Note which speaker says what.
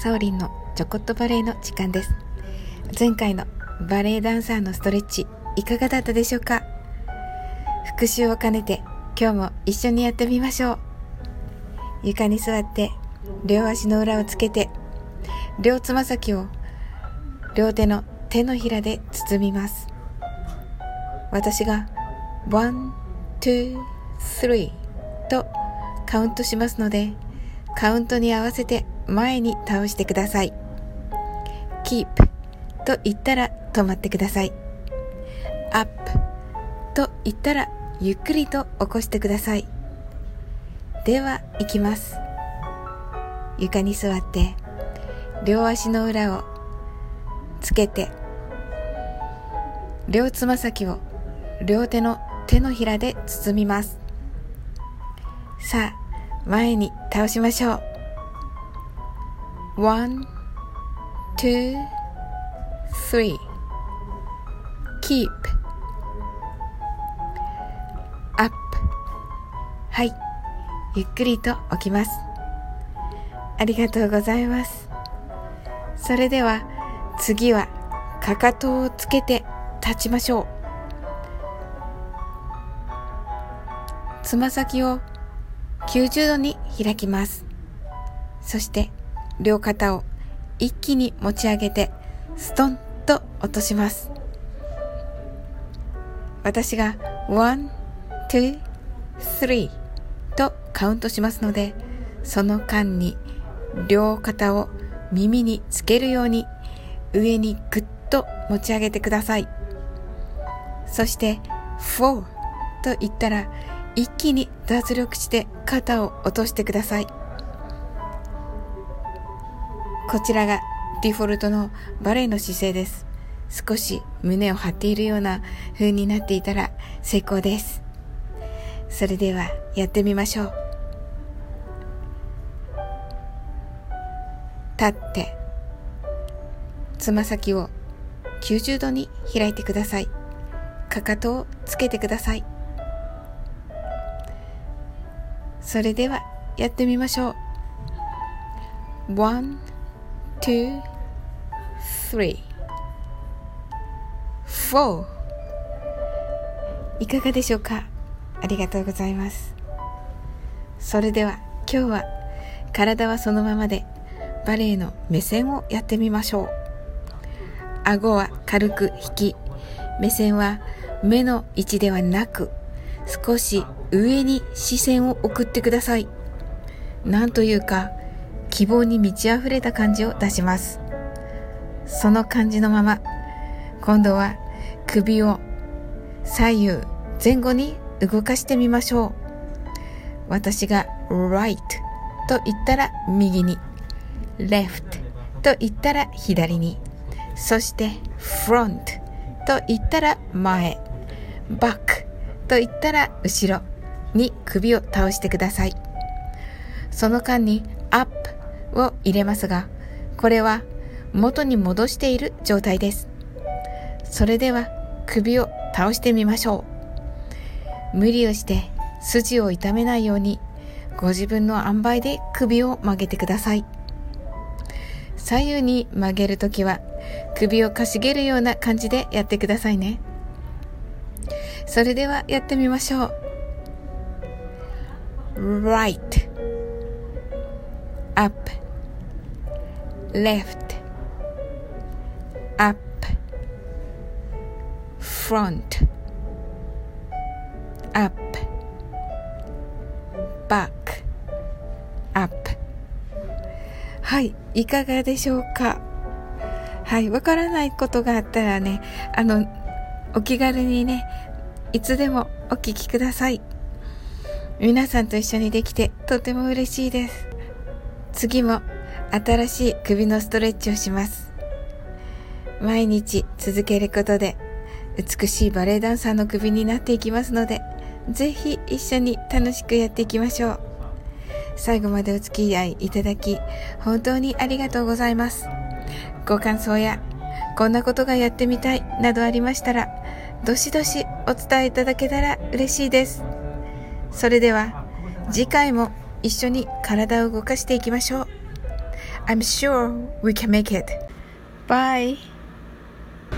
Speaker 1: サオリンのちょこっとバレエの時間です。前回のバレエダンサーのストレッチいかがだったでしょうか？復習を兼ねて今日も一緒にやってみましょう。床に座って両足の裏をつけて両つま先を両手の手のひらで包みます。私が1、2、3とカウントしますのでカウントに合わせて前に倒してください。Keep と言ったら止まってください。Up と言ったらゆっくりと起こしてください。では行きます。床に座って両足の裏をつけて両つま先を両手の手のひらで包みます。さあ前に倒しましょう。One, two, three. Keep. Up. はい。ゆっくりと起きます。ありがとうございます。それでは次はかかとをつけて立ちましょう。つま先を90度に開きます。そして両肩を一気に持ち上げてストンと落とします。私が1、2、3とカウントしますので、その間に両肩を耳につけるように上にぐっと持ち上げてください。そして4と言ったら一気に脱力して肩を落としてください。こちらがデフォルトのバレエの姿勢です。少し胸を張っているような風になっていたら成功です。それではやってみましょう。立って、つま先を90度に開いてください。かかとをつけてください。それではやってみましょう。One, two, three, four いかがでしょうか？ありがとうございます。それでは今日は体はそのままでバレエの目線をやってみましょう。顎は軽く引き、目線は目の位置ではなく少し上に視線を送ってください。なんというか希望に満ち溢れた感じを出します。その感じのまま、今度は首を左右前後に動かしてみましょう。私が right と言ったら右に、left と言ったら左に、そして front と言ったら前、back と言ったら後ろに首を倒してください。その間に up を入れますが、これは元に戻している状態です。それでは首を倒してみましょう。無理をして筋を痛めないようにご自分の塩梅で首を曲げてください。左右に曲げるときは首をかしげるような感じでやってくださいね。それではやってみましょう。right up left up front up back up. はいいかがでしょうか？はいわからないことがあったらねあのお気軽にねいつでもお聞きください。皆さんと一緒にできてとても嬉しいです。次も新しい首のストレッチをします。毎日続けることで美しいバレエダンサーの首になっていきますので、ぜひ一緒に楽しくやっていきましょう。最後までお付き合いいただき、本当にありがとうございます。ご感想や、こんなことがやってみたいなどありましたら、どしどしお伝えいただけたら嬉しいです。それでは、次回も一緒に体を動かしていきましょう。I'm sure we can make it. Bye!